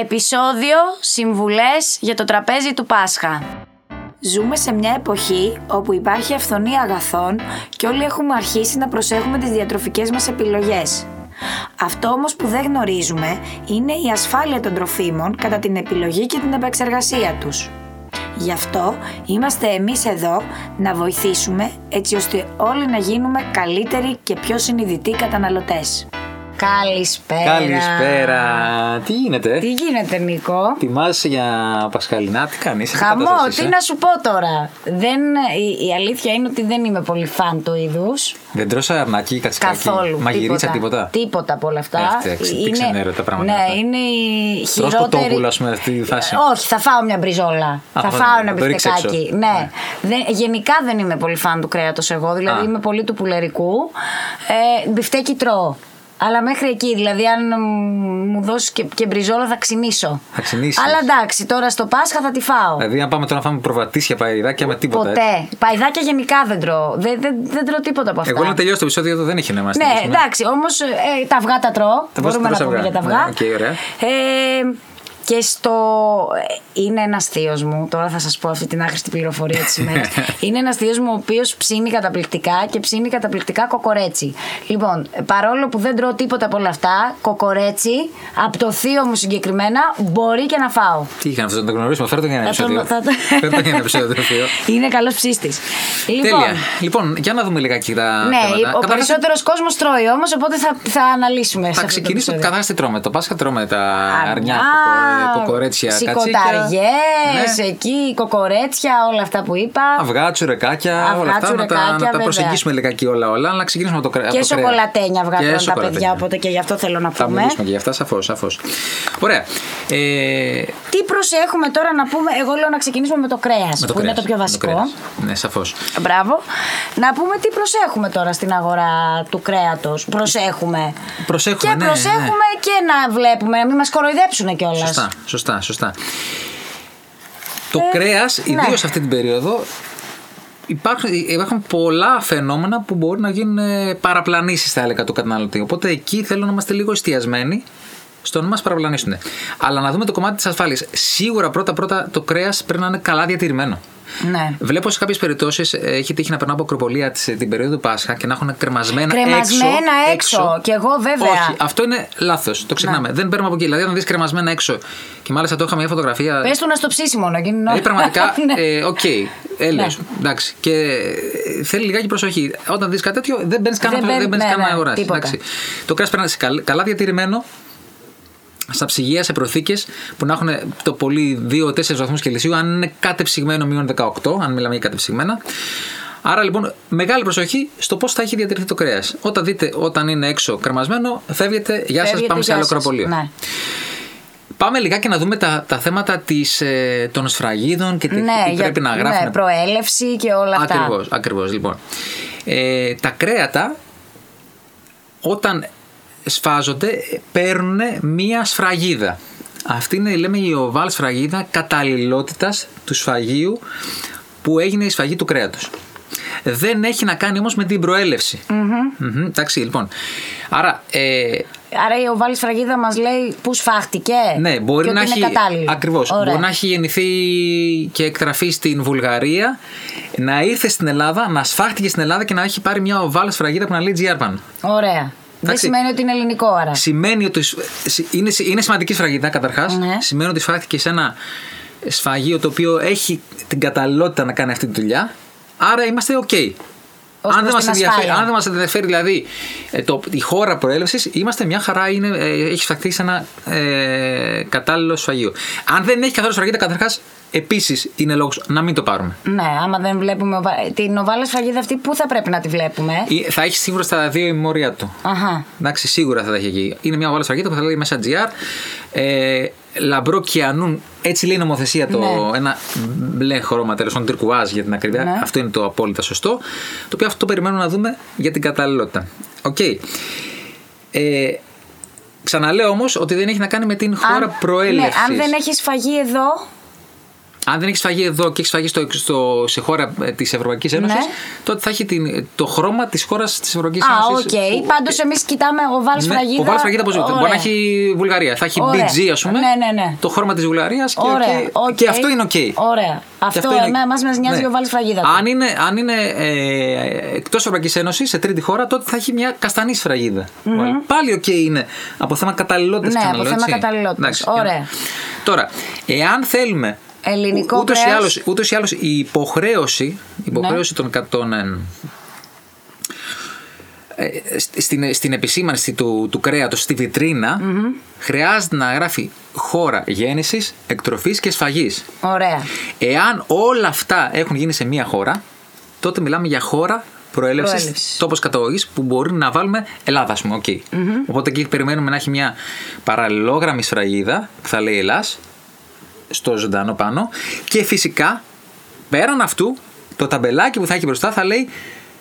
Επισόδιο Συμβουλές για το τραπέζι του Πάσχα. Ζούμε σε μια εποχή όπου υπάρχει αυθονία αγαθών και όλοι έχουμε αρχίσει να προσέχουμε τις διατροφικές μας επιλογές. Αυτό όμως που δεν γνωρίζουμε είναι η ασφάλεια των τροφίμων κατά την επιλογή και την επεξεργασία τους. Γι' αυτό είμαστε εμείς εδώ να βοηθήσουμε έτσι ώστε όλοι να γίνουμε καλύτεροι και πιο συνειδητοί καταναλωτές. Καλησπέρα. Καλησπέρα. Τι γίνεται, Τι γίνεται, Νίκο; Ετοιμάζεσαι για Πασχαλινά, τι κάνεις. Χαμό, τι να σου πω τώρα. Δεν, η, η αλήθεια είναι ότι δεν είμαι πολύ φαν του είδους. Δεν τρως αρνάκι, κατσικάκι. Καθόλου. Μαγειρίτσα, τίποτα. Τίποτα; Από όλα αυτά. Εντάξει, τι ξενέρωτα πράγματα Ναι, αυτά. είναι η Τρως χειρότερη. κοτόπουλο, ας πούμε, αυτή τη φάση. Ε, Όχι, θα φάω μια μπριζόλα. Α, θα ωραία, φάω ένα το ρίξεις μπιφτεκάκι. έξω. Ναι. Ναι. Δεν, γενικά δεν είμαι πολύ φαν του κρέατος εγώ. Δηλαδή Α. είμαι πολύ του πουλερικού. Ε, μπιφτέκι τρώω. Αλλά μέχρι εκεί, δηλαδή, αν μου δώσεις και, και μπριζόλα, θα ξινίσω. Θα ξινίσεις. Αλλά εντάξει, τώρα στο Πάσχα θα τη φάω. Δηλαδή, αν πάμε τώρα να φάμε προβατίσια παϊδάκια με τίποτα. έτσι. Ποτέ. Παϊδάκια γενικά δεν τρώω. Δεν, δεν, δεν τρώω τίποτα από αυτά. Εγώ να τελειώσω το επεισόδιο εδώ δεν έχει νόημα. να Ναι, στείλουμε. εντάξει, όμως τα αυγά τα τρώω. Τα Μπορούμε βάζεις να τα πούμε αυγά. για τα αυγά. Ναι, οκ, ωραία. Ε, και στο. ε, Είναι ένας θείος μου, τώρα θα σας πω αυτή την άχρηστη πληροφορία της ημέρα. είναι ένας θείος μου ο οποίος ψήνει καταπληκτικά και ψήνει καταπληκτικά κοκορέτσι. Λοιπόν, παρόλο που δεν τρώω τίποτα από όλα αυτά, κοκορέτσι, από το θείο μου συγκεκριμένα, μπορεί και να φάω. Τι είχε αυτό να το γνωρίσουμε, φέρτε το για ένα Θα τον- επεισόδιο. θα το- Φέρτε το για ένα επεισόδιο. το θείο. είναι καλός ψήστη. Λοιπόν, Τέλεια. Λοιπόν, για να δούμε λιγάκι τα. ναι, θέματα. ο Καταρχάς, περισσότερος κόσμος τρώει όμως, οπότε θα, θα αναλύσουμε. σε Θα αυτό το ξεκινήσω επεισόδιο. καταρχάς τι τρώμε; Το Πάσχα τρώμε τα αρνιά, Α, κοκο- κοκορέτσια, κατσίκα. Σικοταριές, Ναι. εκεί, κοκορέτσια, όλα αυτά που είπα. Αυγά, τσουρεκάκια, Αυγά, όλα αυτά. Να τα, τσουρεκάκια, να τα βέβαια. προσεγγίσουμε λιγάκι όλα, όλα. Αλλά να ξεκινήσουμε από το, κρέα- και από το κρέα. σοκολατένια αυγά Και τρώνε τα σοκολατένια. παιδιά, οπότε και γι' αυτό θέλω να Θα πούμε. μιλήσουμε και για αυτά, σαφώς. Σαφώς. Ωραία. Ε, Τι προσέχουμε τώρα να πούμε, εγώ λέω να ξεκινήσουμε με το κρέας, με το που είναι κρέας, το πιο με βασικό. κρέας. Ναι, σαφώς. Μπράβο. Να πούμε τι προσέχουμε τώρα στην αγορά του κρέατος. Προσέχουμε. Προσέχουμε, και ναι, προσέχουμε και να βλέπουμε, να μην μας κοροϊδέψουν κιόλας. Σωστά, σωστά, σωστά. Το Ε, κρέας, ναι. ιδίως αυτή την περίοδο, υπάρχουν, υπάρχουν πολλά φαινόμενα που μπορεί να γίνουν ε, παραπλανήσεις, θα έλεγα, του καταναλωτή. Οπότε εκεί θέλω να είμαστε λίγο εστιασμένοι στο να μας παραπλανήσουν. Αλλά να δούμε το κομμάτι της ασφάλειας. Σίγουρα πρώτα-πρώτα το κρέας πρέπει να είναι καλά διατηρημένο. Ναι. Βλέπω σε κάποιες περιπτώσεις έχει τύχει να περνάω από ακροπολία της, την περίοδο του Πάσχα και να έχουν κρεμασμένα, Κρεμασμένα έξω. Κι εγώ βέβαια. Όχι, αυτό είναι λάθος. Το ξεχνάμε. Δεν παίρνουμε από εκεί. Δηλαδή, αν δεις κρεμασμένα έξω και μάλιστα το είχα μια φωτογραφία. Πες του να στο ψήσιμο να γίνει Ε, πραγματικά, Ναι. ε, οκ, έλεος, Ναι. εντάξει. Και ε, θέλει λιγάκι προσοχή. Όταν δεις κάτι τέτοιο, δεν μπαίνεις καν Δεν να μπαίνει- δεν μπαίνεις ναι, καν να ναι, αγοράσει. τίποτα. Το κρέας πρέπει να είναι σε καλ- καλά διατηρημένο, στα ψυγεία, σε προθήκες που να έχουν το πολύ 2-4 βαθμούς Κελσίου, αν είναι κατεψυγμένο μείον 18, αν μιλάμε για κατεψυγμένα. Άρα λοιπόν, μεγάλη προσοχή στο πώς θα έχει διατηρηθεί το κρέας. Όταν δείτε όταν είναι έξω κρεμασμένο, φεύγετε, γεια σας, Φεύγετε, πάμε σε γεια άλλο σας. κρεοπωλείο. Ναι. Πάμε λιγάκι να δούμε τα, τα θέματα της, ε, των σφραγίδων και τι, Ναι, τι για- πρέπει να γράφουν. Ναι, προέλευση και όλα αυτά. Ακριβώς, ακριβώς. Λοιπόν, ε, τα κρέατα όταν σφάζονται παίρνουν μία σφραγίδα. Αυτή είναι λέμε η οβάλ σφραγίδα καταλληλότητας του σφαγίου που έγινε η σφαγή του κρέατος. Δεν έχει να κάνει όμως με την προέλευση. Μμμ, εντάξει, λοιπόν. Άρα, ε, Άρα η οβάλη σφραγίδα μας λέει πού σφάχτηκε. ναι, μπορεί και να ότι έχει. Είναι κατάλληλο. Ακριβώς. Ωραία. Μπορεί να έχει γεννηθεί και εκτραφεί στην Βουλγαρία, να ήρθε στην Ελλάδα, να σφάχτηκε στην Ελλάδα και να έχει πάρει μια οβάλ σφραγίδα που να λέει GR πάνω. Ωραία. Δεν Εντάξει. σημαίνει ότι είναι ελληνικό άρα. Σημαίνει ότι. σ- Είναι, είναι σημαντική σφραγίδα καταρχάς. Ναι. Σημαίνει ότι σφάχτηκε σε ένα σφαγείο το οποίο έχει την καταλληλότητα να κάνει αυτή τη δουλειά. Άρα είμαστε OK. Ως Αν προς δεν, μας την ενδιαφέρει, ασφάλεια. αν δεν μας ενδιαφέρει δηλαδή ε, το, η χώρα προέλευσης, είμαστε μια χαρά. Είναι, ε, έχει σφαχτεί σε ένα ε, κατάλληλο σφαγείο. Αν δεν έχει καθόλου σφραγίδα, καταρχάς επίσης είναι λόγος να μην το πάρουμε. Ναι, άμα δεν βλέπουμε οβα- την οβάλη σφραγίδα αυτή, πού θα πρέπει να τη βλέπουμε; Ή Θα έχει σίγουρα στα δύο ημμόρια του. Αχα. Εντάξει, σίγουρα θα τα έχει εκεί. Είναι μια βάλα σφραγίδα που θα λέει μέσα GR. Ε, λαμπρό κιανούν, έτσι λέει η νομοθεσία, το, Ναι. ένα μπλε χρώμα τέλος πάντων, τυρκουάζ για την ακρίβεια. Ναι. Αυτό είναι το απόλυτα σωστό. Το οποίο αυτό το περιμένουμε να δούμε για την καταλληλότητα. Οκ. Ε, ξαναλέω όμως ότι δεν έχει να κάνει με την χώρα Αν- προέλευση. Ναι, αν δεν έχει σφαγεί εδώ. Αν δεν έχει σφαγεί εδώ και έχει σφαγεί στο, στο, σε χώρα της Ευρωπαϊκής Ένωσης, Ναι. τότε θα έχει την, το χρώμα της χώρας της Ευρωπαϊκής Α, Ένωσης. οκ. Πάντως εμείς κοιτάμε οβάλ σφραγίδα. Οβάλ σφραγίδα πώ Ωραία. Μπορεί να έχει Βουλγαρία. Θα έχει Ωραία. BG, ας πούμε. Ναι, ναι, ναι. Το χρώμα της Βουλγαρίας και, Ωραία, οκ. οκ. και αυτό είναι οκ. Ωραία. Αυτό εμένα μας νοιάζει ο βάλ σφραγίδα. Αν είναι, αν είναι ε, εκτός Ευρωπαϊκής Ένωσης, σε τρίτη χώρα, τότε θα έχει μια καστανή σφραγίδα. Πάλι οκ είναι. Από θέμα καταλληλότητας. Ναι, από θέμα καταλληλότητας. Ωραία. Τώρα, εάν θέλουμε. Ελληνικό ούτως ή, κρέας. άλλως, ούτως ή άλλως η υποχρέωση, η υποχρέωση των, κα- των, ε, ε, σ- στην, στην επισήμανση του, του κρέατος στη βιτρίνα χρειάζεται να γράφει χώρα γέννησης, εκτροφής και σφαγής. Ωραία. Εάν όλα αυτά έχουν γίνει σε μία χώρα, τότε μιλάμε για χώρα προέλευσης, Προέλευσης. τόπος καταγωγής που μπορεί να βάλουμε Ελλάδα, ας πούμε. οκ. Οπότε εκεί περιμένουμε να έχει μια παραλληλόγραμμη σφραγίδα που θα λέει Ελλάς, στο ζωντανό πάνω. Και φυσικά, πέραν αυτού, το ταμπελάκι που θα έχει μπροστά θα λέει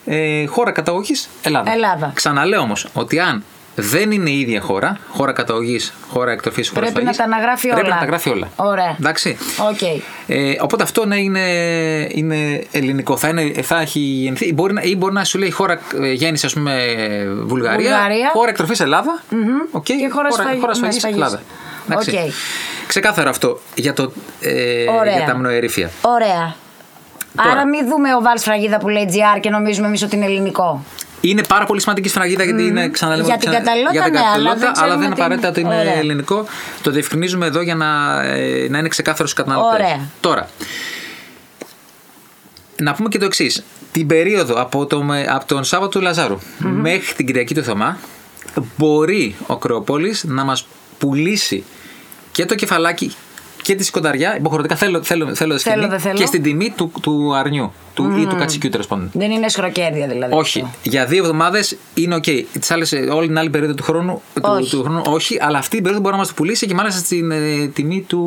ε, χώρα καταγωγής Ελλάδα. Ελλάδα. Ξαναλέω όμως ότι αν δεν είναι η ίδια χώρα, χώρα καταγωγής, χώρα εκτροφής, χώρα Πρέπει να σφαγής, τα αναγράφει Πρέπει όλα. να τα γράφει όλα. Ωραία. Εντάξει. Οκ. Ε, οπότε αυτό ναι, είναι, είναι ελληνικό. Θα, είναι, θα έχει γεννηθεί. Ή μπορεί, να, ή μπορεί να σου λέει χώρα ε, γέννηση, ας πούμε, Βουλγαρία. Βουλγαρία. Χώρα εκτροφής Ελλάδα. οκ, Και χώρα σφαγή- χώρα ναι, σφαγής σφαγής. Ελλάδα. Εντάξει. Οκ. Ξεκάθαρο αυτό για, το, ε, Ωραία. για τα αμνοερίφια. Ωραία. Τώρα. Άρα μην δούμε οβάλ σφραγίδα που λέει GR και νομίζουμε εμείς ότι είναι ελληνικό. Είναι πάρα πολύ σημαντική σφραγίδα γιατί είναι ξαναλέμε. Για την ξανα- καταλληλότητα, για την ναι, αλλά καταλληλότητα, δεν ξέρουμε αλλά δεν τι απαραίτητα ότι είναι. είναι Ωραία. ελληνικό. Το διευκρινίζουμε εδώ για να, ε, να είναι ξεκάθαρος στους καταναλωτές. Ωραία. Τώρα, να πούμε και το εξής. Την περίοδο από, το, με- από τον Σάββατο του λαζαρου μέχρι την Κυριακή του Θωμά μπορεί ο Κρεοπόλης να μας πουλήσει και το κεφαλάκι και τη σκονταριά. Υποχρεωτικά θέλω, θέλω, θέλω, σκηνή, δεν θέλω. και στην τιμή του, του αρνιού του, ή του κατσικιού τέλος πάντων. Δεν είναι αισχροκέρδεια δηλαδή. Όχι. αυτό. Για δύο εβδομάδες είναι οκ. Τις άλλες, ε, όλη την άλλη περίοδο του χρόνου, του, Όχι. του χρόνου όχι, αλλά αυτή η περίοδο μπορεί να μας το πουλήσει και μάλιστα στην ε, τιμή του.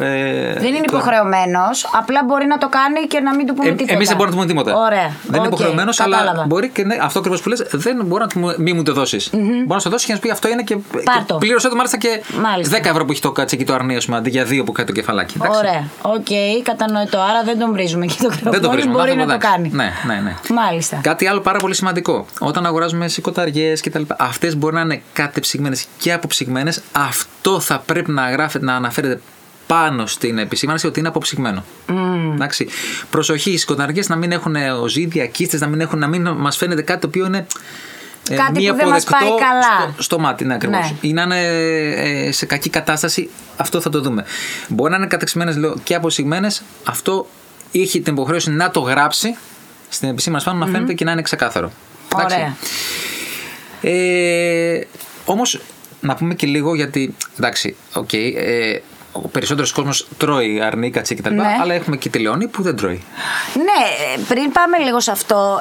Ε, Δεν είναι του- υποχρεωμένος, απλά μπορεί να το κάνει και να μην του πούμε Ε, τίποτα. Εμείς δεν μπορούμε να του πούμε τίποτα. Ωραία. Δεν είναι Οκ, υποχρεωμένος, αλλά κατάλαβα. μπορεί και ναι, αυτό ακριβώς που λες, δεν μπορεί να του, μη μου το δώσεις. Μπορεί να σου το δώσει και να σου πει αυτό είναι και. Πάρ' το. και πλήρωσε το μάλιστα και Μάλιστα. 10 ευρώ που έχει το κατσίκι το αρνί, ας πούμε, αντί για 2 που κάνει το κεφαλάκι. Εντάξει. Ωραία. Οκ, κατανοητό. Άρα δεν τον βρίζουμε και το Δεν το κρεοπώλη βρίζουμε. μπορεί αυτό να το εντάξει. κάνει. Ναι, ναι, ναι. Μάλιστα. Κάτι άλλο πάρα πολύ σημαντικό. Όταν αγοράζουμε σηκωταριές κτλ. Αυτές μπορεί να είναι κατεψυγμένες και αποψυγμένες. Αυτό θα πρέπει να, γράφεται, να αναφέρεται πάνω στην επισήμανση ότι είναι αποψυγμένο. Εντάξει. Προσοχή, οι σηκωταριές να μην έχουν οζίδια, κύστες, να μην, έχουν, να μην μας φαίνεται κάτι το οποίο είναι. ε, Κάτι μη που δεν μας αποδεκτό πάει καλά. Στο, στο μάτι, ναι, ακριβώς. Ναι. Ή να είναι ε, σε κακή κατάσταση, αυτό θα το δούμε. Μπορεί να είναι κατεψυγμένες και αποψυγμένες, αυτό είχε την υποχρέωση να το γράψει στην επισήμανση πάνω να φαίνεται και να είναι ξεκάθαρο. Εντάξει. Ωραία. Ε, Όμως, να πούμε και λίγο γιατί. Εντάξει, οκ. ε, ο περισσότερος κόσμος τρώει αρνί, κατσίκι κτλ. Ναι. Αλλά έχουμε και τη Λεόνη που δεν τρώει. Ναι, ε, πριν πάμε λίγο σε αυτό,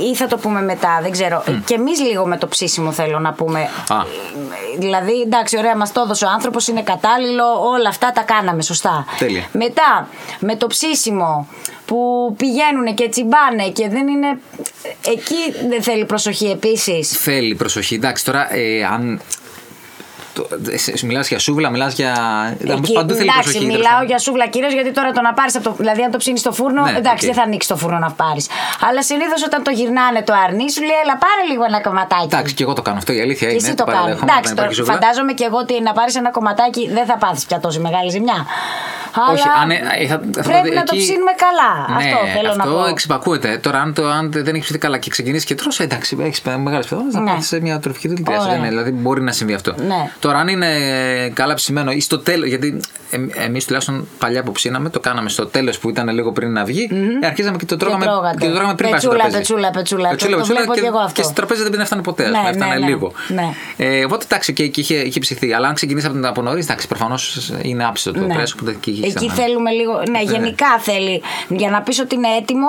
ε, ή θα το πούμε μετά, δεν ξέρω. Και εμείς λίγο με το ψήσιμο θέλω να πούμε. Α. Ε, Δηλαδή, εντάξει, ωραία, μας το έδωσε ο άνθρωπος, είναι κατάλληλο, όλα αυτά τα κάναμε σωστά. Τέλεια. Μετά, με το ψήσιμο που πηγαίνουν και τσιμπάνε και δεν είναι. Εκεί δεν θέλει προσοχή επίσης. Θέλει προσοχή. Εντάξει, τώρα ε, αν. Μιλάς για σούβλα, μιλάς για. θα μου πεις, παντού θέλει εντάξει, προσοχή. τέλος μιλάω πάντων. για σούβλα κυρίως γιατί τώρα το να πάρεις από το. Δηλαδή, αν το ψήνεις στο φούρνο, Ναι, εντάξει, οκ. δεν θα ανοίξει το φούρνο να πάρεις. Αλλά συνήθως όταν το γυρνάνε το αρνί, σου λέει, Έλα, πάρε λίγο ένα κομματάκι. Εντάξει, και εγώ το κάνω αυτό. Η αλήθεια Και είναι. εσύ το κάνεις. παραδέχομαι, Εντάξει, όταν τώρα, υπάρχει σούβλα. φαντάζομαι και εγώ ότι να πάρεις ένα κομματάκι δεν θα πάθεις πια τόση μεγάλη ζημιά. Όχι, Αλλά αν, ε, θα, θα πρέπει δω να το εκεί- ψήνουμε καλά. Ναι, αυτό θέλω να πω. Αυτό εξυπακούεται. Τώρα, αν, το, αν δεν έχεις ψηθεί καλά και ξεκινήσεις και τρώσει, εντάξει, έχεις μεγάλες πιθανότητες να Ναι. πάθεις σε μια τροφική δεν χρειάζεται. Ωραία. Ναι, δηλαδή μπορεί να συμβεί αυτό. Ναι. Τώρα, αν είναι καλά ψημένο ή στο τέλος, γιατί εμείς τουλάχιστον παλιά που ψήναμε, το κάναμε στο τέλος που ήταν λίγο πριν να βγει, ε, αρχίζαμε και το τρώγαμε, τρώγατε. και το τρώγαμε πριν πάει στο Πετσούλα, τραπέζι. πετσούλα, πετσούλα. Το- το βλέπω και, και εγώ αυτό. και στο τραπέζι δεν έφτανε ποτέ. ας Ναι, πούμε, έφτανε ναι, ναι. λίγο. Ναι. Ε, οπότε εντάξει, και, και είχε, είχε ψηθεί. Αλλά αν ξεκινήσει από, από νωρί, εντάξει, προφανώς είναι άψητο το Ναι. κρέα. οπότε και εκεί Εκεί ξανά. θέλουμε λίγο. Ναι, γενικά θέλει. Για να πεις ότι είναι έτοιμο,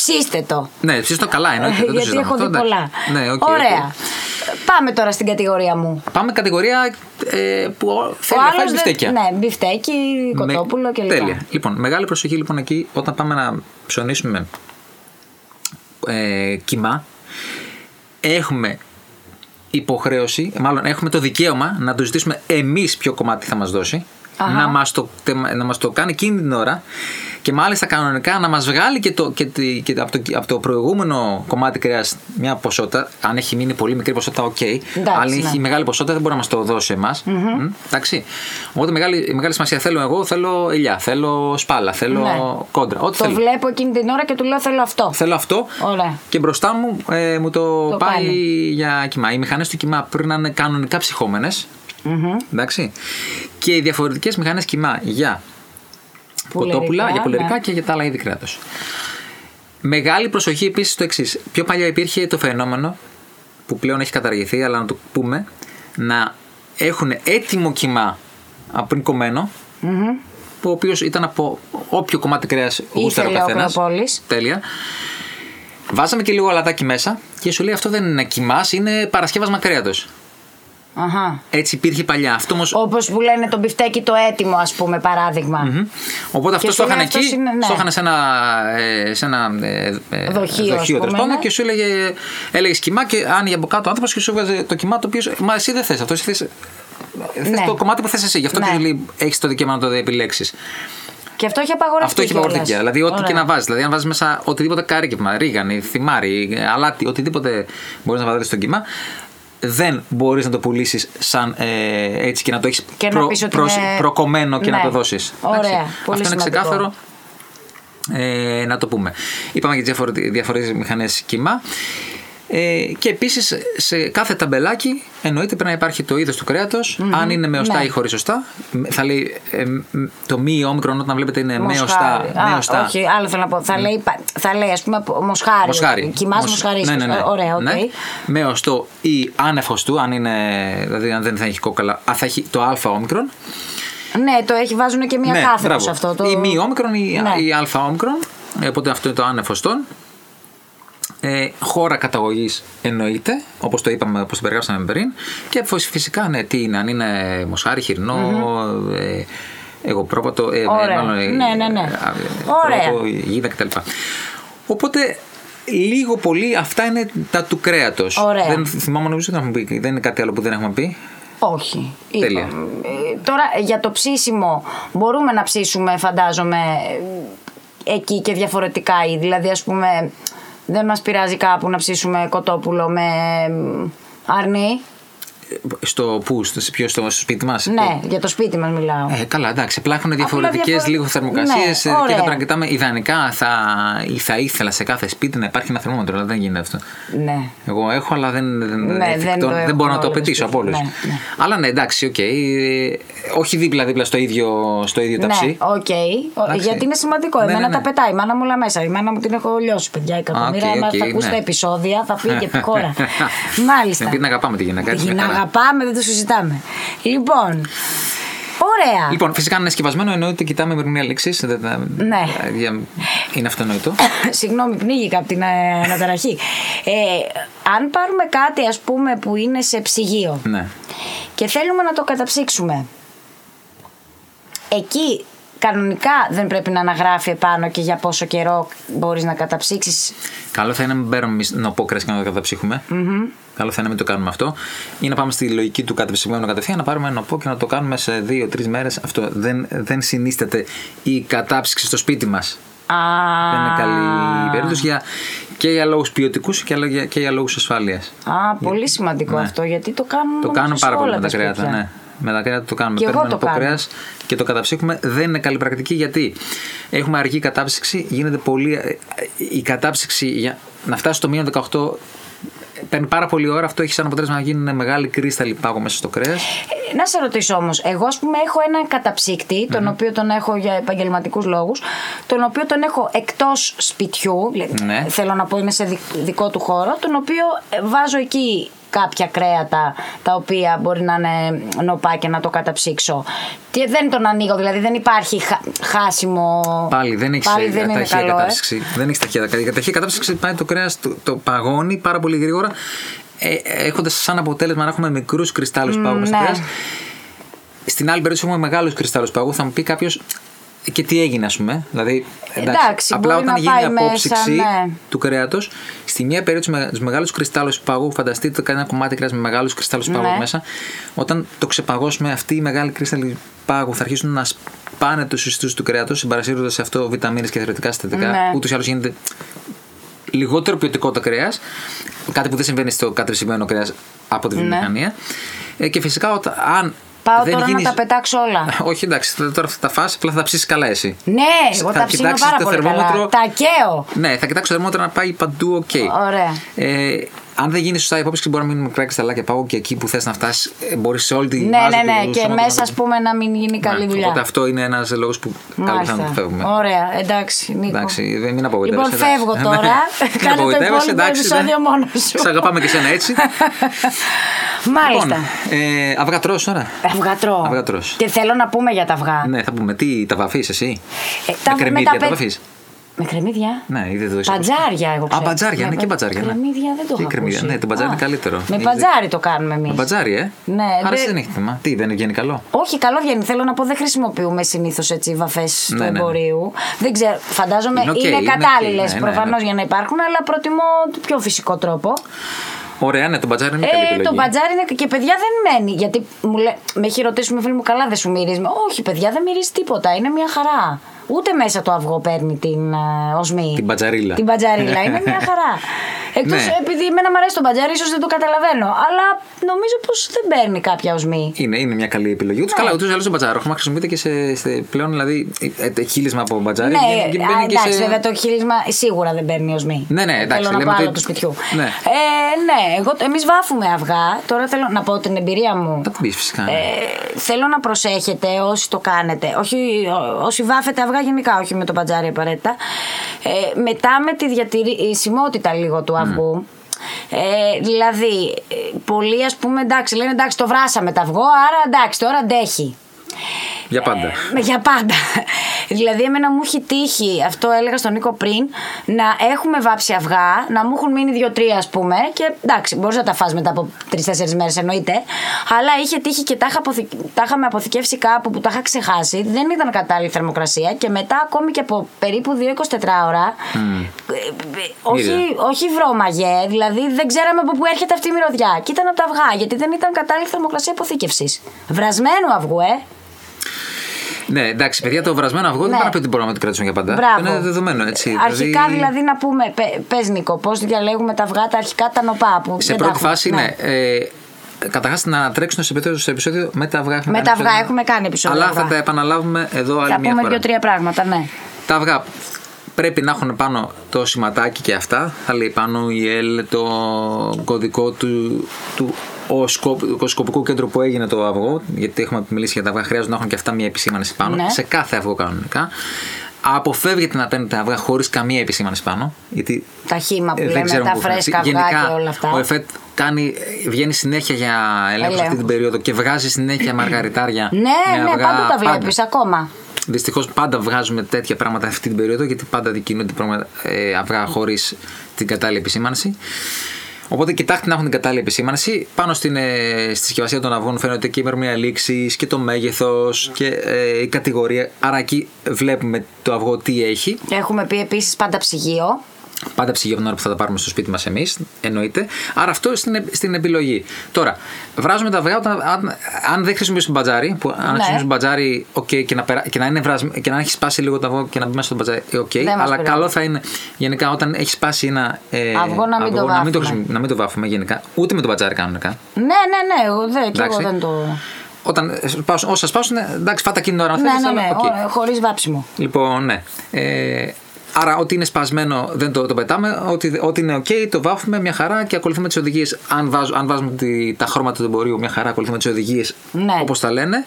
ψήστε το. Ναι, ψήστε το καλά, εννοείται. δεν το Γιατί συζητάμε έχω αυτό, δει εντάξει. πολλά. Ναι, OK, OK. Ωραία. Πάμε τώρα στην κατηγορία μου. Πάμε κατηγορία ε, που θέλει Ο να φάει άλλος δεν- μπιφτέκια. Ναι, μπιφτέκι, κοτόπουλο κλπ. Τέλεια. Λοιπόν, μεγάλη προσοχή λοιπόν εκεί όταν πάμε να ψωνίσουμε ε, κιμά. Έχουμε υποχρέωση, μάλλον έχουμε το δικαίωμα να του ζητήσουμε εμείς ποιο κομμάτι θα μας δώσει. Αχα. να μας, το, τε- να μας το κάνει εκείνη την ώρα και μάλιστα κανονικά να μας βγάλει και, το, και, τη- και από, το, από το προηγούμενο κομμάτι κρέας μια ποσότητα. Αν έχει μείνει πολύ μικρή ποσότητα, οκ. Εντάξει, Αν έχει ναι. μεγάλη ποσότητα, δεν μπορεί να μας το δώσει εμάς. Μμ, Εντάξει. Οπότε μεγάλη, μεγάλη σημασία θέλω εγώ, θέλω ελιά, θέλω σπάλα, θέλω Ναι. κόντρα. Ό,τι Το θέλω. βλέπω εκείνη την ώρα και του λέω θέλω αυτό. Θέλω αυτό Ωραία. και μπροστά μου ε, μου το, Το πάει κάνει. για κοιμά. Οι μηχανές του κοιμά πρέπει να είναι κανονικά ψυχόμενες, Εντάξει. Και οι διαφορετικές μηχανές κοιμά για Πουλερικά, κοτόπουλα, για πουλερικά ναι. και για τα άλλα είδη κρέατος. Μεγάλη προσοχή επίσης στο εξής. Πιο παλιά υπήρχε το φαινόμενο που πλέον έχει καταργηθεί, αλλά να το πούμε, να έχουν έτοιμο κοιμά από πριν κομμένο, που ο οποίος ήταν από όποιο κομμάτι κρέας γούσταρε ο Ήθελε ο καθένας. Ακροπόλης. Τέλεια. Βάζαμε και λίγο αλατάκι μέσα και σου λέει αυτό δεν είναι κοιμάς, είναι παρασκεύασμα κρέατος. Αχα. Έτσι υπήρχε παλιά. Αυτό όμω. Όπως που λένε το μπιφτέκι το έτοιμο, ας πούμε, παράδειγμα. Οπότε αυτός σου το είχαν λέει εκεί, αυτός είναι, ναι. το είχαν σε ένα, ε, σε ένα ε, ε, Δοχείο, ας τέλος πούμε, πάντων ναι. και σου έλεγε, έλεγε κοιμά και άνοιγε από κάτω ο άνθρωπος και σου έβγαζε το κοιμά το οποίο. Μα εσύ δεν θες αυτό. Εσύ θες, θες Ναι. το κομμάτι που θες εσύ. Γι' αυτό Ναι. και σου λέει έχεις το δικαίωμα να το επιλέξεις. Και αυτό έχει απαγορευτεί. Αυτό έχει απαγορευτεί. κιόλας. Δηλαδή, ό,τι Ωραία. και να βάζεις. Δηλαδή, αν βάζεις μέσα οτιδήποτε κάρικευμα, ρίγανη, θυμάρι, αλάτι, οτιδήποτε μπορείς να βάλει στο κύμα, δεν μπορείς να το πουλήσεις σαν ε, έτσι και να το έχεις Και να πεις ότι είναι- προκομμένο και Ναι. να το δώσεις. Ωραία. Πολύ Αυτό είναι σημαντικό. ξεκάθαρο. Ε, να το πούμε. Είπαμε για τι διαφορετικέ μηχανές κύμα. Ε, και επίσης σε κάθε ταμπελάκι εννοείται πρέπει να υπάρχει το είδος του κρέατος, αν είναι με οστά Ναι. ή χωρίς οστά. Θα λέει ε, μ, το μη όμικρον όταν βλέπετε είναι με Μοσχάρι. οστά. Α, με οστά. Όχι, άλλο θέλω να πω. Θα λέει, πα- θα λέει ας πούμε, μοσχάρι. Μοσχάρι. Κιμάς Μοσ- μοσχαρί. Ναι, ναι, ναι. Ωραία, οκ. Ναι. Με οστό ή άνευ οστού, αν είναι. Δηλαδή, αν δεν θα έχει κόκαλα, α, θα έχει το α όμικρον. Ναι, το έχει, βάζουν και μια ναι, κάθετος μπράβο. σε αυτό. Το... Ή μη όμικρον ή, Ναι. ή α όμικρον. Ε, Οπότε αυτό είναι το άνευ οστών. Ε, χώρα καταγωγής εννοείται, όπως το είπαμε, όπως το περιγράψαμε πριν. Και φυσ- φυσικά, ναι, τι είναι, αν είναι μοσχάρι, χοιρινό, ε, εγωπρόπατο, ε, Ωραία. μάλλον, ε, Ναι, ναι, ναι. ε, ε, Ωραία. πρόπο, γίδα κτλ. Οπότε, λίγο πολύ αυτά είναι τα του κρέατος. Ωραία. Δεν θυμάμαι νομίζω ότι έχουμε πει. Δεν είναι κάτι άλλο που δεν έχουμε πει. Όχι. Τέλεια. Είπα. Ε, Τώρα για το ψήσιμο μπορούμε να ψήσουμε φαντάζομαι ε, εκεί και διαφορετικά είδη. Δηλαδή ας πούμε δεν μας πειράζει κάπου να ψήσουμε κοτόπουλο με ε, αρνί. Στο πού, στο, σε ποιο, στο, στο σπίτι μας; Ναι, για το σπίτι μας μιλάω. Ε, καλά, εντάξει. Απλά έχουν διαφορετικές διαφορε- λίγο θερμοκρασίες Ναι, και ωραία. θα πρέπει να κοιτάμε. Ιδανικά θα, ή θα ήθελα σε κάθε σπίτι να υπάρχει ένα θερμόμετρο, αλλά δεν γίνεται αυτό. Ναι. Εγώ έχω, αλλά δεν, δεν, Ναι, εφικτό, δεν το δεν έχουν μπορώ να το όλα τα απαιτήσω από σπίτια. όλους. Ναι, ναι. Αλλά ναι, εντάξει, οκ. Ε, όχι δίπλα-δίπλα στο ίδιο, στο ίδιο ταψί. Ναι, οκ. Ο- Εντάξει. Γιατί είναι σημαντικό. Ναι, Εμένα ναι, ναι. τα πετάει. Η μάνα μου όλα μέσα. Η μάνα μου την έχω λιώσει, παιδιά. Εκατομμύρια. οκ, Άμα οκ, θα ακούσει ναι. τα επεισόδια, θα φύγει και χώρα. Μάλιστα. Να πει να αγαπάμε τη γυναίκα. Έτσι, Την μια χαρά. αγαπάμε, δεν το συζητάμε. Λοιπόν. Ωραία. Λοιπόν, φυσικά αν είναι σκευασμένο εννοείται κοιτάμε ημερομηνία λήξης. Ναι. Είναι αυτονόητο. Συγγνώμη, πνίγηκα από την ε, αναταραχή. Ε, αν πάρουμε κάτι, ας πούμε, που είναι σε ψυγείο ναι. και θέλουμε να το καταψύξουμε, εκεί κανονικά δεν πρέπει να αναγράφει επάνω και για πόσο καιρό μπορείς να καταψύξεις. Καλό θα είναι να μην παίρνουμε εμείς νοπό κρέας και να το καταψύχουμε. Καλό θα είναι να μην το κάνουμε αυτό. Ή να πάμε στη λογική του καταψυγμένου κατευθείαν, να πάρουμε ένα νοπό και να το κάνουμε σε δύο-τρει μέρες. Αυτό δεν, δεν συνίσταται η κατάψυξη στο σπίτι μας. Α, Δεν είναι καλή περίπτωση για, και για λόγους ποιοτικούς και για, και για λόγους ασφάλειας. Α, πολύ σημαντικό Ναι. αυτό γιατί το κάνουν Το κάνουν σε πάρα πολύ όλα με τα κρέατα. σπίτια. Ναι. Με τα κρέατα το κάνουμε. Και εγώ Παίρνουμε το νοπό κάνω. κρέας και το καταψύχουμε. Δεν είναι καλή πρακτική γιατί έχουμε αργή κατάψυξη. Γίνεται πολύ. ε, Η κατάψυξη για να φτάσει στο μείον 18 παίρνει πάρα πολύ ώρα. Αυτό έχει σαν αποτέλεσμα να γίνουν μεγάλη κρίσταλοι πάγο μέσα στο κρέας. Ε, Να σε ρωτήσω όμως, εγώ ας πούμε έχω έναν καταψύκτη, τον οποίο τον έχω για επαγγελματικούς λόγους, τον οποίο τον έχω εκτός σπιτιού, δηλαδή, Ναι. θέλω να πω είναι σε δι- δικό του χώρο, τον οποίο ε, βάζω εκεί κάποια κρέατα τα οποία μπορεί να είναι νοπά και να το καταψύξω. Και δεν τον ανοίγω, δηλαδή δεν υπάρχει χα- χάσιμο. Πάλι δεν έχεις Πάλι δεν είναι ταχεία καλό, ε. κατάψυξη. Δεν έχεις ταχεία κατάψυξη. Η ταχεία κατάψυξη πάει το κρέας, το, το παγώνει πάρα πολύ γρήγορα. Ε, Έχοντας σαν αποτέλεσμα να έχουμε μικρούς κρυστάλλους πάγου μέσα στο ναι. κρέας. Στην άλλη περίπτωση έχουμε μεγάλους κρυστάλλους πάγου. Θα μου πει κάποιος, και τι έγινε, ας πούμε. Δηλαδή, Εντάξει, απλά μπορεί όταν να γίνει η πάει μέσα, απόψυξη ναι. του κρέατος, στη μία περίπτωση με του μεγάλους κρυστάλλους παγού, φανταστείτε κάνει ένα κομμάτι κρέας με μεγάλους κρυστάλλους παγού Ναι. μέσα. Όταν το ξεπαγώσουμε, αυτοί οι μεγάλοι κρυστάλλοι πάγου θα αρχίσουν να σπάνε τους ιστούς του κρέατος, συμπαρασύροντας σε αυτό βιταμίνες και θεωρητικά συστατικά. Ναι. Ούτως ή άλλως γίνεται λιγότερο ποιοτικό το κρέας. Κάτι που δεν συμβαίνει στο κατρεσιμένο κρέας από τη Ναι. βιομηχανία. Ε, και φυσικά, όταν, αν Πάω δεν τώρα γίνεις- να τα πετάξω όλα. όχι, εντάξει, τώρα θα τα φας, απλά θα τα ψήσεις καλά εσύ. Ναι, εγώ Θα τα ψήνω κοιτάξεις πάρα το πολύ θερμόμετρο. καλά. Τα καίω. Ναι, θα κοιτάξω το θερμόμετρο να πάει παντού οκ. Ωραία. Ε, αν δεν γίνει σωστά η απόψυξη, μπορεί να μείνουν μικρά κρυσταλλάκια πάγου και εκεί που θες να φτάσεις, μπορείς σε όλη τη Ναι, βάση ναι, του ναι. Και σώματος μέσα, να- ας πούμε, να μην γίνει καλή Ναι, δουλειά. Οπότε αυτό είναι ένας λόγος που καλό θα Μάλιστα. να φεύγουμε. Ωραία, εντάξει, Νίκο. Εντάξει, δεν μην απογοητεύεσαι. Λοιπόν, φεύγω εντάξει. τώρα. Ναι. Μην Κάνε το απογοητεύεσαι, υπόλοιπο εντάξει, επεισόδιο δεν- μόνο σου. Σ' αγαπάμε και εσένα έτσι. Μάλιστα. λοιπόν, ε, αυγά τρως τώρα. Αυγά τρω. Αυγά τρως. Και θέλω να πούμε για τα αυγά. Ναι, θα πούμε. Τι, τα βαφείς εσύ; Ε, τα- με με κρεμμύδια τα τα πε- βαφείς; Με κρεμμύδια; Ναι, ήδη το έχεις Μπατζάρια, εγώ Α, ξέρω. μπατζάρια, ναι, Με και μπατζάρια. Ναι. Κρεμμύδια δεν το Και έχω κρεμμύδια, ακούσει. Ναι, το μπατζάρι Α, είναι καλύτερο. Με Είναι- μπατζάρι το κάνουμε εμείς. Με μπατζάρι, ε; Ναι, Άρα δεν- δεν έχει θέμα. Τι, δεν βγαίνει καλό; Όχι, καλό βγαίνει. Θέλω να πω, δεν χρησιμοποιούμε συνήθως έτσι βαφές του Ναι, ναι, ναι. εμπορίου. Δεν ξέρω, φαντάζομαι Είναι είναι, οκ, είναι οκ, κατάλληλε ναι, ναι, προφανώς ναι. για να υπάρχουν, αλλά προτιμώ το πιο φυσικό τρόπο. Ωραία, ναι, το μπατζάρι είναι καλή Ε, επιλογή. το μπατζάρι είναι και παιδιά δεν μένει. Γιατί μου λέ, με έχει ρωτήσει με φίλοι μου, καλά δεν σου μυρίζει. Όχι, παιδιά δεν μυρίζει τίποτα. Είναι μια χαρά. Ούτε μέσα το αυγό παίρνει την ε, οσμή. Την μπατζαρίλα. Την μπατζαρίλα. είναι μια χαρά. Εκτός Ναι. επειδή εμένα μου αρέσει το μπατζάρι, ίσως δεν το καταλαβαίνω. Αλλά νομίζω πως δεν παίρνει κάποια οσμή. Είναι, είναι μια καλή επιλογή. Ούτως Ναι. καλά, ούτως ή άλλως το μπατζάρο χρήμα χρησιμοποιείται και σε, σε πλέον δηλαδή ε, ε, χείλισμα από μπατζάρι. Ναι, και- και α, μπαίνει και εντάξει, σε- βέβαια το χείρισμα σίγουρα δεν παίρνει οσμή. Ναι, ναι, εντάξει, Θέλω να λέμε πω άλλο ότι- του σπιτιού. Ναι. Ε, ναι, εγώ, εμείς βάφουμε αυγά. Τώρα θέλω να πω την εμπειρία μου. Θα την πει φυσικά. ναι. Ε, θέλω να προσέχετε όσοι το κάνετε. Όχι, ό- όσοι βάφετε αυγά γενικά, όχι με το μπατζάρι απαραίτητα. Ε, μετά με τη διατηρησιμότητα λίγο του αυγού. Ε, δηλαδή, ε, πολλοί ας πούμε εντάξει, λένε εντάξει το βράσαμε το αυγό, άρα εντάξει τώρα αντέχει. Για πάντα. Ε, για πάντα. δηλαδή, εμένα μου έχει τύχει, αυτό έλεγα στον Νίκο πριν, να έχουμε βάψει αυγά, να μου έχουν μείνει δύο-τρία, ας πούμε. Και εντάξει, μπορείς να τα φας μετά από τρει-τέσσερι μέρες, εννοείται. Αλλά είχε τύχει και τα, είχα αποθη... τα είχαμε αποθηκεύσει κάπου που τα είχα ξεχάσει. Δεν ήταν κατάλληλη θερμοκρασία. Και μετά, ακόμη και από περίπου 2-24 ώρα. ε, ε, όχι, Μύριζε. όχι βρώμαγε. Δηλαδή, δεν ξέραμε από πού έρχεται αυτή η μυρωδιά. Και ήταν από τα αυγά, γιατί δεν ήταν κατάλληλη θερμοκρασία αποθήκευσης. Βρασμένου αυγού, ε. Ναι, εντάξει, παιδιά, το βρασμένο αυγό δεν Ναι. πάει να πει ότι μπορούμε να το κρατήσουμε για πάντα. Μπράβο. Είναι δεδομένο, έτσι. Αρχικά δηλαδή, να πούμε, πε Νίκο, πώς διαλέγουμε τα αυγά, τα αρχικά τα νοπά που Σε δεν τα πρώτη έχουμε. φάση, ναι. Ε, Καταρχάς να τρέξουν στο επεισόδιο, στο επεισόδιο με τα αυγά. έχουμε Με κάνει τα αυγά επεισόδιο. έχουμε κάνει επεισόδιο Αλλά θα αυγά. τα επαναλάβουμε εδώ άλλη Θα μια πούμε φορά. δύο-τρία πράγματα, ναι. Τα αυγά πρέπει να έχουν πάνω το σηματάκι και αυτά. Θα λέει πάνω η ΕΛ, το κωδικό του, του οσκο- οσκοπικού κέντρου που έγινε το αυγό. Γιατί έχουμε μιλήσει για τα αυγά, χρειάζονται να έχουν και αυτά μια επισήμανση πάνω. Ναι. Σε κάθε αυγό κανονικά. Αποφεύγετε να παίρνετε αυγά χωρίς καμία επισήμανση πάνω. Γιατί Τα χύμα που ε, δεν λέμε, ξέρουμε τα πού θα έρθει. φρέσκα αυγά Γενικά, και όλα αυτά. Ο ΕΦΕΤ κάνει, βγαίνει συνέχεια για ελέγχου αυτή Ελέγχους. την περίοδο και βγάζει συνέχεια μαργαριτάρια. Ναι, με ναι, αυγά, πάντα τα πάντα. βλέπεις ακόμα. Δυστυχώς πάντα βγάζουμε τέτοια πράγματα αυτή την περίοδο γιατί πάντα δικινούνται πράγματα, ε, αυγά χωρίς την κατάλληλη επισήμανση. Οπότε κοιτάξτε να έχουν την κατάλληλη επισήμανση. Πάνω στην, ε, στη συσκευασία των αυγών φαίνεται και η ημερομηνία λήξης και το μέγεθος και ε, η κατηγορία. Άρα εκεί βλέπουμε το αυγό τι έχει. Έχουμε πει επίσης πάντα ψυγείο. Πάντα ψυγείο από την ώρα που θα τα πάρουμε στο σπίτι μας εμείς, εννοείται. Άρα αυτό στην, στην επιλογή. Τώρα, βράζουμε τα αυγά όταν, αν, αν δεν χρησιμοποιήσουμε μπατζάρι, που αν Ναι. χρησιμοποιήσουμε μπατζάρι, οκ, και, να περά, και, να είναι βρασ, και να έχει σπάσει λίγο το αυγό και να μπει μέσα στο μπατζάρι, ε, οκ. Δεν μας αλλά πειράζει. καλό θα είναι γενικά όταν έχει σπάσει ένα ε, Αυγό να μην το να, μην το, βάφουμε. χρησιμο- να μην το βάφουμε γενικά, ούτε με το μπατζάρι κανονικά. Ναι, ναι, ναι, εγώ, δεν, και εγώ Εντάξει. δεν το. Όταν σπάσουν, όσα σπάσουν, εντάξει, φάτα εκείνη την ώρα αν Ναι, θέλεις, ναι, αλλά ναι, οκ. χωρίς βάψιμο. Λοιπόν, ναι. Ε, άρα, ό,τι είναι σπασμένο δεν το, το πετάμε. Ό,τι, ό,τι είναι OK, το βάφουμε μια χαρά και ακολουθούμε τις οδηγίες. Αν, βάζ- αν βάζουμε τη, τα χρώματα του εμπορίου, μια χαρά ακολουθούμε τις οδηγίες Ναι. όπως τα λένε.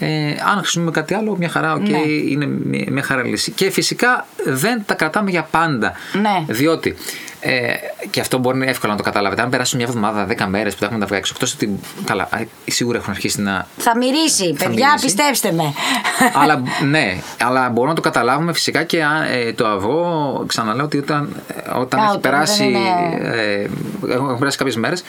Ε, αν χρησιμοποιούμε κάτι άλλο, μια χαρά, OK, Ναι. είναι μια, μια χαρά λύση. Και φυσικά δεν τα κρατάμε για πάντα. Ναι. Διότι, ε, και αυτό μπορεί εύκολα να το καταλάβετε, αν περάσουν μια εβδομάδα, 10 μέρες που τα έχουμε τα αυγά έξω, εκτό ότι. Καλά, α, σίγουρα έχουν αρχίσει να Θα μυρίσει, παιδιά, μυρίσει. πιστέψτε με. αλλά, ναι, αλλά μπορούμε να το καταλάβουμε φυσικά και αν, ε, το αυγό, ξαναλέω ότι όταν, ε, όταν Α, έχει όταν περάσει, δεν είναι- ε, έχουν περάσει κάποιες μέρες,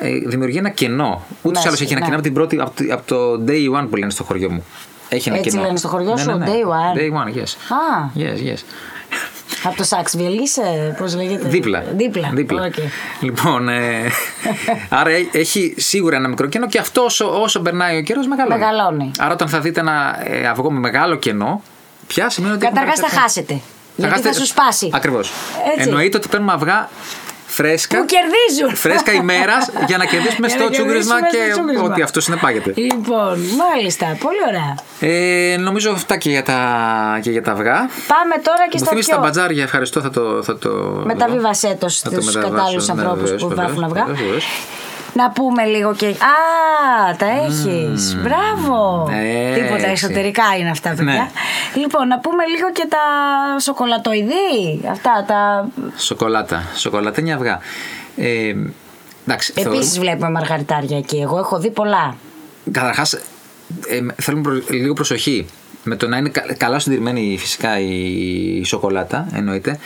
ε, δημιουργεί ένα κενό. Ούτως ή Μέσα, άλλως έχει ένα ναι. κενό από, την πρώτη, από, τη- από το day one που λένε στο χωριό μου. Έχει ένα Έτσι κοινό. λένε στο χωριό Ναι, σου, ναι, ναι. day one. Day one, yes. Α, Yes, yes. Από το Σάξβιλ είσαι, πώς λέγεται; Δίπλα. Δίπλα. Δίπλα. Οκ. Λοιπόν, ε, άρα έ- έχει σίγουρα ένα μικρό κενό και αυτό όσο, όσο περνάει ο καιρός μεγαλώνει. Μεγαλώνει. Άρα όταν θα δείτε ένα ε, αυγό με μεγάλο κενό, πια σημαίνει ότι. έχουμε Καταρχάς θα κάποια- χάσετε. Γιατί θα σου σπάσει. Ακριβώς. Έτσι. Εννοείται ότι παίρνουμε αυγά φρέσκα. Που κερδίζουν. Φρέσκα ημέρας για να κερδίσουμε Για στο να τσούγκρισμα κερδίσουμε και στο τσούγκρισμα. ότι αυτό συνεπάγεται. Λοιπόν, μάλιστα, πολύ ωραία. Ε, νομίζω αυτά και για τα, και για τα αυγά. Πάμε τώρα και Μου στα θυμίσει πιο... τα μπατζάρια, ευχαριστώ. Θα το, θα το Μεταβίβασέ το θα το στους μεταβάσω, κατάλληλους ναι, ανθρώπους βεβαίως, που βεβαίως, βάφουν αυγά. Βεβαίως, βεβαίως. Να πούμε λίγο και. Α, τα έχεις. Μπράβο. Έτσι. Τίποτα εσωτερικά είναι αυτά, παιδιά. Ναι. Λοιπόν, να πούμε λίγο και τα σοκολατοειδή. Αυτά τα. Σοκολάτα. Σοκολατένια αυγά. Ε, εντάξει, Επίσης βλέπουμε μαργαριτάρια εκεί. Εγώ έχω δει πολλά. Καταρχάς, ε, θέλουμε προ- λίγο προσοχή. Με το να είναι κα- καλά συντηρημένη φυσικά η σοκολάτα, εννοείται.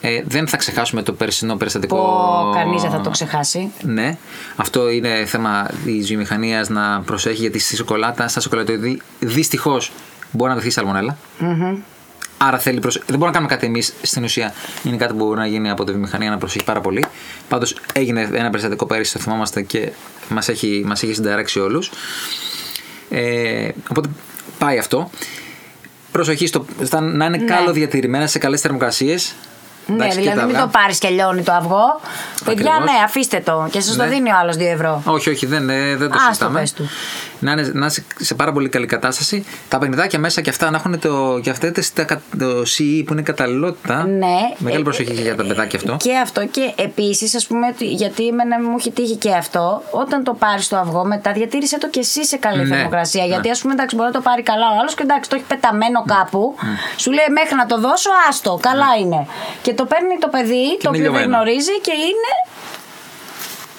Ε, δεν θα ξεχάσουμε το περσινό περιστατικό. Που κανείς δεν θα το ξεχάσει. Ναι. Αυτό είναι θέμα της βιομηχανίας να προσέχει γιατί στη σοκολάτα, στα σοκολατοειδή, δυστυχώς μπορεί να δεχθεί σαλμονέλα. Άρα θέλει προσ... Δεν μπορούμε να κάνουμε κάτι εμείς στην ουσία. Είναι κάτι που μπορεί να γίνει από τη βιομηχανία να προσέχει πάρα πολύ. Πάντως έγινε ένα περιστατικό πέρυσι, το θυμάμαστε και μας έχει, μας έχει συνταράξει όλους. Ε, οπότε πάει αυτό. Προσοχή στο, στα, να είναι καλό διατηρημένα σε καλές θερμοκρασίες. Ναι, δηλαδή μην το πάρεις και λιώνει το αυγό. Παιδιά, Ακριβώς. ναι, αφήστε το. Και σας το Ναι. δίνει ο άλλος 2 ευρώ. Όχι, όχι, δεν, ε, δεν το Άστο, συζητάμε. Πες του. Να είναι, να είναι σε πάρα πολύ καλή κατάσταση. Τα παιχνιδάκια μέσα και αυτά να έχουν το, και αυτές τα, κα- το CE που είναι καταλληλότητα. Ναι. Μεγάλη Ε, προσοχή για τα παιδάκια αυτό. Και αυτό και επίσης, ας πούμε, ότι- γιατί εμένα μου έχει τύχει και αυτό, όταν το πάρεις το αυγό, μετά διατήρησε το και εσύ σε καλή Ναι, θερμοκρασία. ναι. Γιατί, ας πούμε, εντάξει, μπορεί να το πάρει καλά ο άλλος και εντάξει, το έχει πεταμένο κάπου. Σου λέει μέχρι να το δώσω, άστο, καλά είναι. Και το παίρνει το παιδί, το είναι οποίο δεν λιωμένο. γνωρίζει και είναι.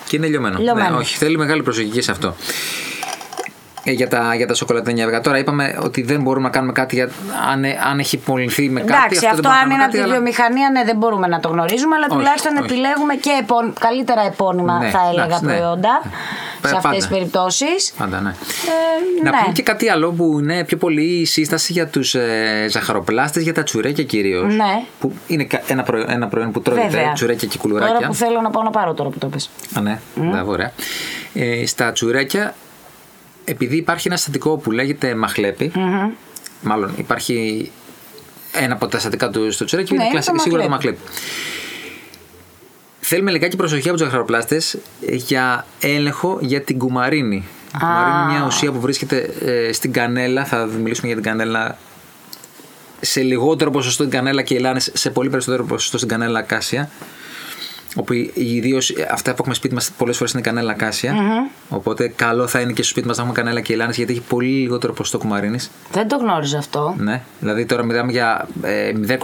Και είναι λιωμένο. Λιωμένο. Ναι, όχι, θέλει μεγάλη προσοχή και σε αυτό. Ε, για, τα, για τα σοκολατένια αυγά. Τώρα είπαμε ότι δεν μπορούμε να κάνουμε κάτι για, αν, ε- αν έχει μολυνθεί με κάτι. Εντάξει, δεν αυτό μπορούμε να αν είναι κάνουμε από τη κάτι, αλλά- βιομηχανία, ναι, δεν μπορούμε να το γνωρίζουμε, αλλά Όχι, τουλάχιστον όχι. επιλέγουμε και επών- καλύτερα επώνυμα, Ναι, θα έλεγα, εντάξει, ναι. προϊόντα Ε, σε αυτές πάντα. τις περιπτώσεις. Πάντα, ναι. Ε, Να ναι. πούμε και κάτι άλλο που είναι πιο πολύ σύσταση για τους ε, ζαχαροπλάστες, για τα τσουρέκια κυρίως. Ναι. Που είναι κα- ένα, προϊόν, ένα προϊόν που τρώγεται, Βέβαια. τσουρέκια και κουλουράκια. Τώρα που θέλω να πάω να πάρω τώρα που το πες. Α, ναι, mm. ωραία. Ε, στα τσουρέκια, επειδή υπάρχει ένα συστατικό που λέγεται μαχλέπι, μάλλον υπάρχει ένα από τα συστατικά του στο τσουρέκι, Ναι, είναι το κλασι- σίγουρα το μαχλέπι. μαχλέπι. Θέλουμε λιγάκι προσοχή από τους ζαχαροπλάστε για έλεγχο για την κουμαρίνη. Η κουμαρίνη είναι μια ουσία που βρίσκεται ε, στην κανέλα. Θα μιλήσουμε για την κανέλα σε λιγότερο ποσοστό την κανέλα και οι λάνες σε πολύ περισσότερο ποσοστό στην κανέλα ακάσια. Όπου ιδίως αυτά που έχουμε σπίτι μας πολλές φορές είναι κανέλα ακάσια. Οπότε καλό θα είναι και στο σπίτι μας να έχουμε κανέλα και λάνες γιατί έχει πολύ λιγότερο ποσοστό κουμαρίνης. Δεν το γνώριζα αυτό. Ναι. Δηλαδή τώρα μιλάμε για ε, 0,004%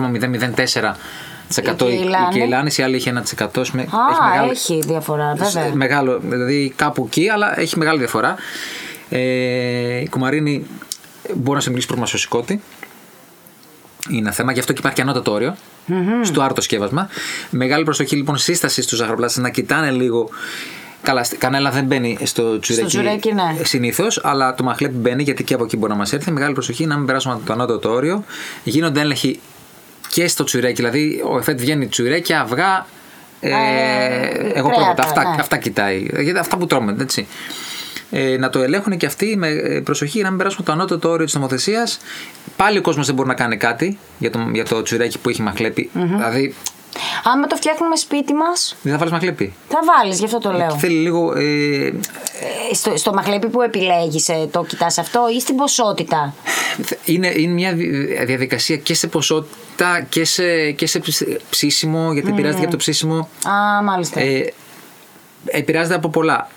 Η κεϊλάνη. η κεϊλάνη, η άλλη έχει 1%. ας πούμε, Α, μεγάλο- έχει διαφορά, βέβαια. Μεγάλο, δηλαδή κάπου εκεί, αλλά έχει μεγάλη διαφορά. Ε, η κουμαρίνη μπορεί να σε μιλήσει προμασιωσικότη. Είναι ένα θέμα, γι' αυτό και υπάρχει και ανώτατο όριο στο άρτο σκεύασμα. Μεγάλη προσοχή λοιπόν σύσταση στους ζαχαροπλάστε να κοιτάνε λίγο. Καλά, στη- κανέλα δεν μπαίνει στο τσουρέκι, τσουρέκι, ναι. συνήθως, αλλά το μαχλέπι μπαίνει γιατί και από εκεί μπορεί να μας έρθει. Μεγάλη προσοχή να μην περάσουμε το ανώτατο όριο. Γίνονται έλεγχοι και στο τσουρέκι, δηλαδή ο εφέτ βγαίνει τσουρέκι, αυγά. Ε, εγώ κρέατα, πρώτα. Αυτά, ναι. αυτά κοιτάει. Γιατί αυτά που τρώμε, έτσι. Ε, να το ελέγχουν και αυτοί με ε, προσοχή να μην περάσουμε το ανώτατο όριο της νομοθεσίας. Πάλι ο κόσμος δεν μπορεί να κάνει κάτι για το, για το τσουρέκι που έχει μαχλέπι. Δηλαδή, Άμα το φτιάχνουμε σπίτι μας, δεν θα βάλεις μαχλέπι. θα βάλεις, γι' αυτό το λέω. Θέλει λίγο. Ε, Ε, στο, στο μαχλέπι που επιλέγεις, το κοιτάς αυτό ή στην ποσότητα; είναι, είναι μια δι- διαδικασία και σε ποσότητα και σε, και σε ψ- ψήσιμο, γιατί επηρεάζεται και από το ψήσιμο. Α, μάλιστα. Ε, επηρεάζεται από πολλά.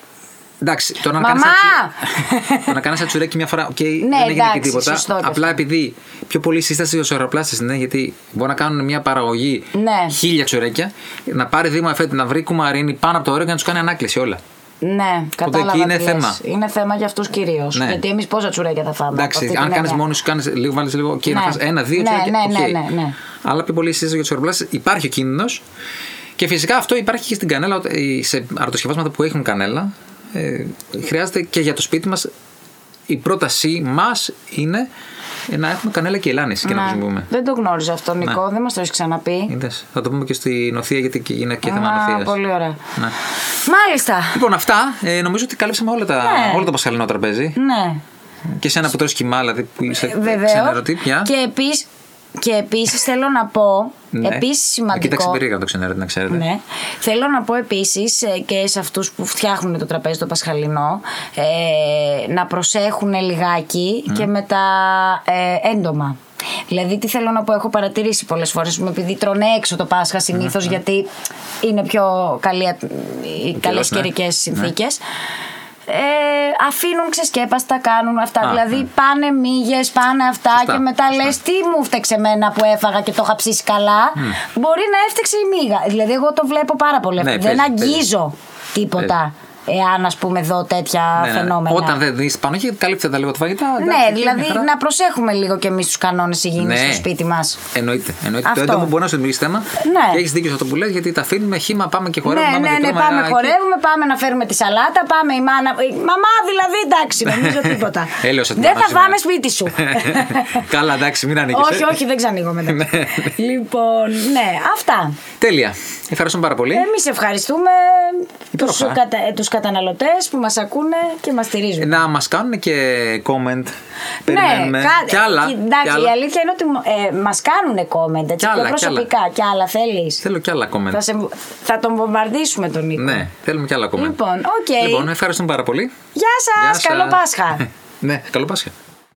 Εντάξει, το να Μαμά! κάνει το να κάνεις ένα τσουρέκι μια φορά, οκ, δεν έγινε Ναι, εντάξει, και τίποτα. σωστό και Απλά αυτό. επειδή πιο πολύ σύσταση για τους ζαχαροπλάστες είναι, γιατί μπορεί να κάνουν μια παραγωγή Ναι. χίλια τσουρέκια, να πάρει δείγμα ο ΕΦΕΤ, να βρει κουμαρίνη πάνω από το όριο και να τους κάνει ανάκληση όλα. Ναι, κατάλαβα. εκεί είναι τι λες. θέμα. Είναι θέμα για αυτούς κυρίως. Ναι. Γιατί εμείς πόσα τσουρέκια θα φάμε. από Εντάξει, αυτή αν την κάνεις έννοια. μόνος σου, κάνεις λίγο, βάλεις λίγο και να Ναι. φας ένα, δύο Ναι, τσουρέκια. ναι, οκ. ναι, ναι, ναι. Αλλά πιο πολύ σύσταση για τους ζαχαροπλάστες υπάρχει ο κίνδυνος. Και φυσικά αυτό υπάρχει και στην κανέλα, ότι σε αρτοσκευάσματα που έχουν κανέλα. Ε, χρειάζεται και για το σπίτι μας η πρότασή μας είναι να έχουμε κανέλα και ελάνη και να, Ναι. χρησιμοποιούμε. Δεν το γνώριζα αυτό, Νικό. Δεν μας το έχεις ξαναπεί. Είδες. Θα το πούμε και στη νοθεία γιατί και είναι και θέμα Α, νοθείας. πολύ ωραία. Ναι. Μάλιστα. Λοιπόν, αυτά ε, νομίζω ότι κάλυψαμε όλα τα, Ναι. όλο το πασχαλινό τραπέζι. Ναι. Και εσένα που τρως κοιμά, δηλαδή που είσαι Βεβαίως. ξενερωτή πια. Και επίσης και επίσης θέλω να πω. Ναι. Επίσης Να σημαντικό. Κοίταξε περίεργα το ξενερωτή, να ξέρετε. Ναι. Θέλω να πω επίσης και σε αυτούς που φτιάχνουν το τραπέζι το Πασχαλινό ε, να προσέχουν λιγάκι και με τα ε, έντομα. Δηλαδή, τι θέλω να πω, έχω παρατηρήσει πολλές φορές επειδή τρώνε έξω το Πάσχα συνηθω γιατί είναι πιο καλή, οι καλές ναι. καιρικές συνθήκες. Ε, αφήνουν ξεσκέπαστα, κάνουν αυτά. Α, δηλαδή ναι. πάνε μύγες, πάνε αυτά Σωστά, και μετά σωστά. λες τι μου φταίξε εμένα που έφαγα και το είχα ψήσει καλά. Μπορεί να έφτιαξε η μύγα. Δηλαδή, εγώ το βλέπω πάρα πολύ. Ναι, αυτό. παίζει, δεν παίζει. αγγίζω τίποτα εάν ας πούμε δω τέτοια Ναι, ναι, ναι. φαινόμενα. Όταν δεν δεις πάνω και καλύψτε τα λίγο τα φαγητά. εντάξει, ναι, εκεί δηλαδή μια χαρά. να προσέχουμε λίγο κι εμείς τους κανόνες υγιεινής Ναι. στο σπίτι μας. Εννοείται. εννοείται. Το Αυτό. έντομο μπορεί να σου δημιουργήσει θέμα. Ναι. Και έχεις δίκιο σε αυτό που λες γιατί τα αφήνουμε χήμα, πάμε και χορεύουμε. Ναι, πάμε ναι, και ναι, τρώμε, πάμε, εκεί. χορεύουμε, πάμε να φέρουμε τη σαλάτα, πάμε η μάνα. η Μαμά, δηλαδή, εντάξει, νομίζω τίποτα. Έλεος από τη δεν μαμά θα σήμερα. πάμε σπίτι σου. Καλά, εντάξει, μην ανοίγεις, όχι, ε. όχι, δεν ξανοίγω μετά. Ναι, ναι. λοιπόν, ναι, αυτά. Τέλεια. Ευχαριστούμε πάρα πολύ. Εμείς ευχαριστούμε τους, Υπέροχα. κατα... τους καταναλωτές που μας ακούνε και μας στηρίζουν. Να μας κάνουν και comment. Περιμένουμε. Ναι, κα- Κι άλλα. και- κι Εντάξει, άλλα. η αλήθεια είναι ότι ε, μας κάνουν comment έτσι, Κι άλλα, πιο κι άλλα. προσωπικά. Κι άλλα θέλεις; Θέλω κι άλλα comment. Θα, σε... θα τον βομβαρδίσουμε τον Νίκο. Ναι, θέλουμε κι άλλα comment. Λοιπόν, οκ. Λοιπόν, ευχαριστούμε πάρα πολύ. Γεια σας, Γεια καλό σας. Πάσχα. ναι, καλό Πάσχα.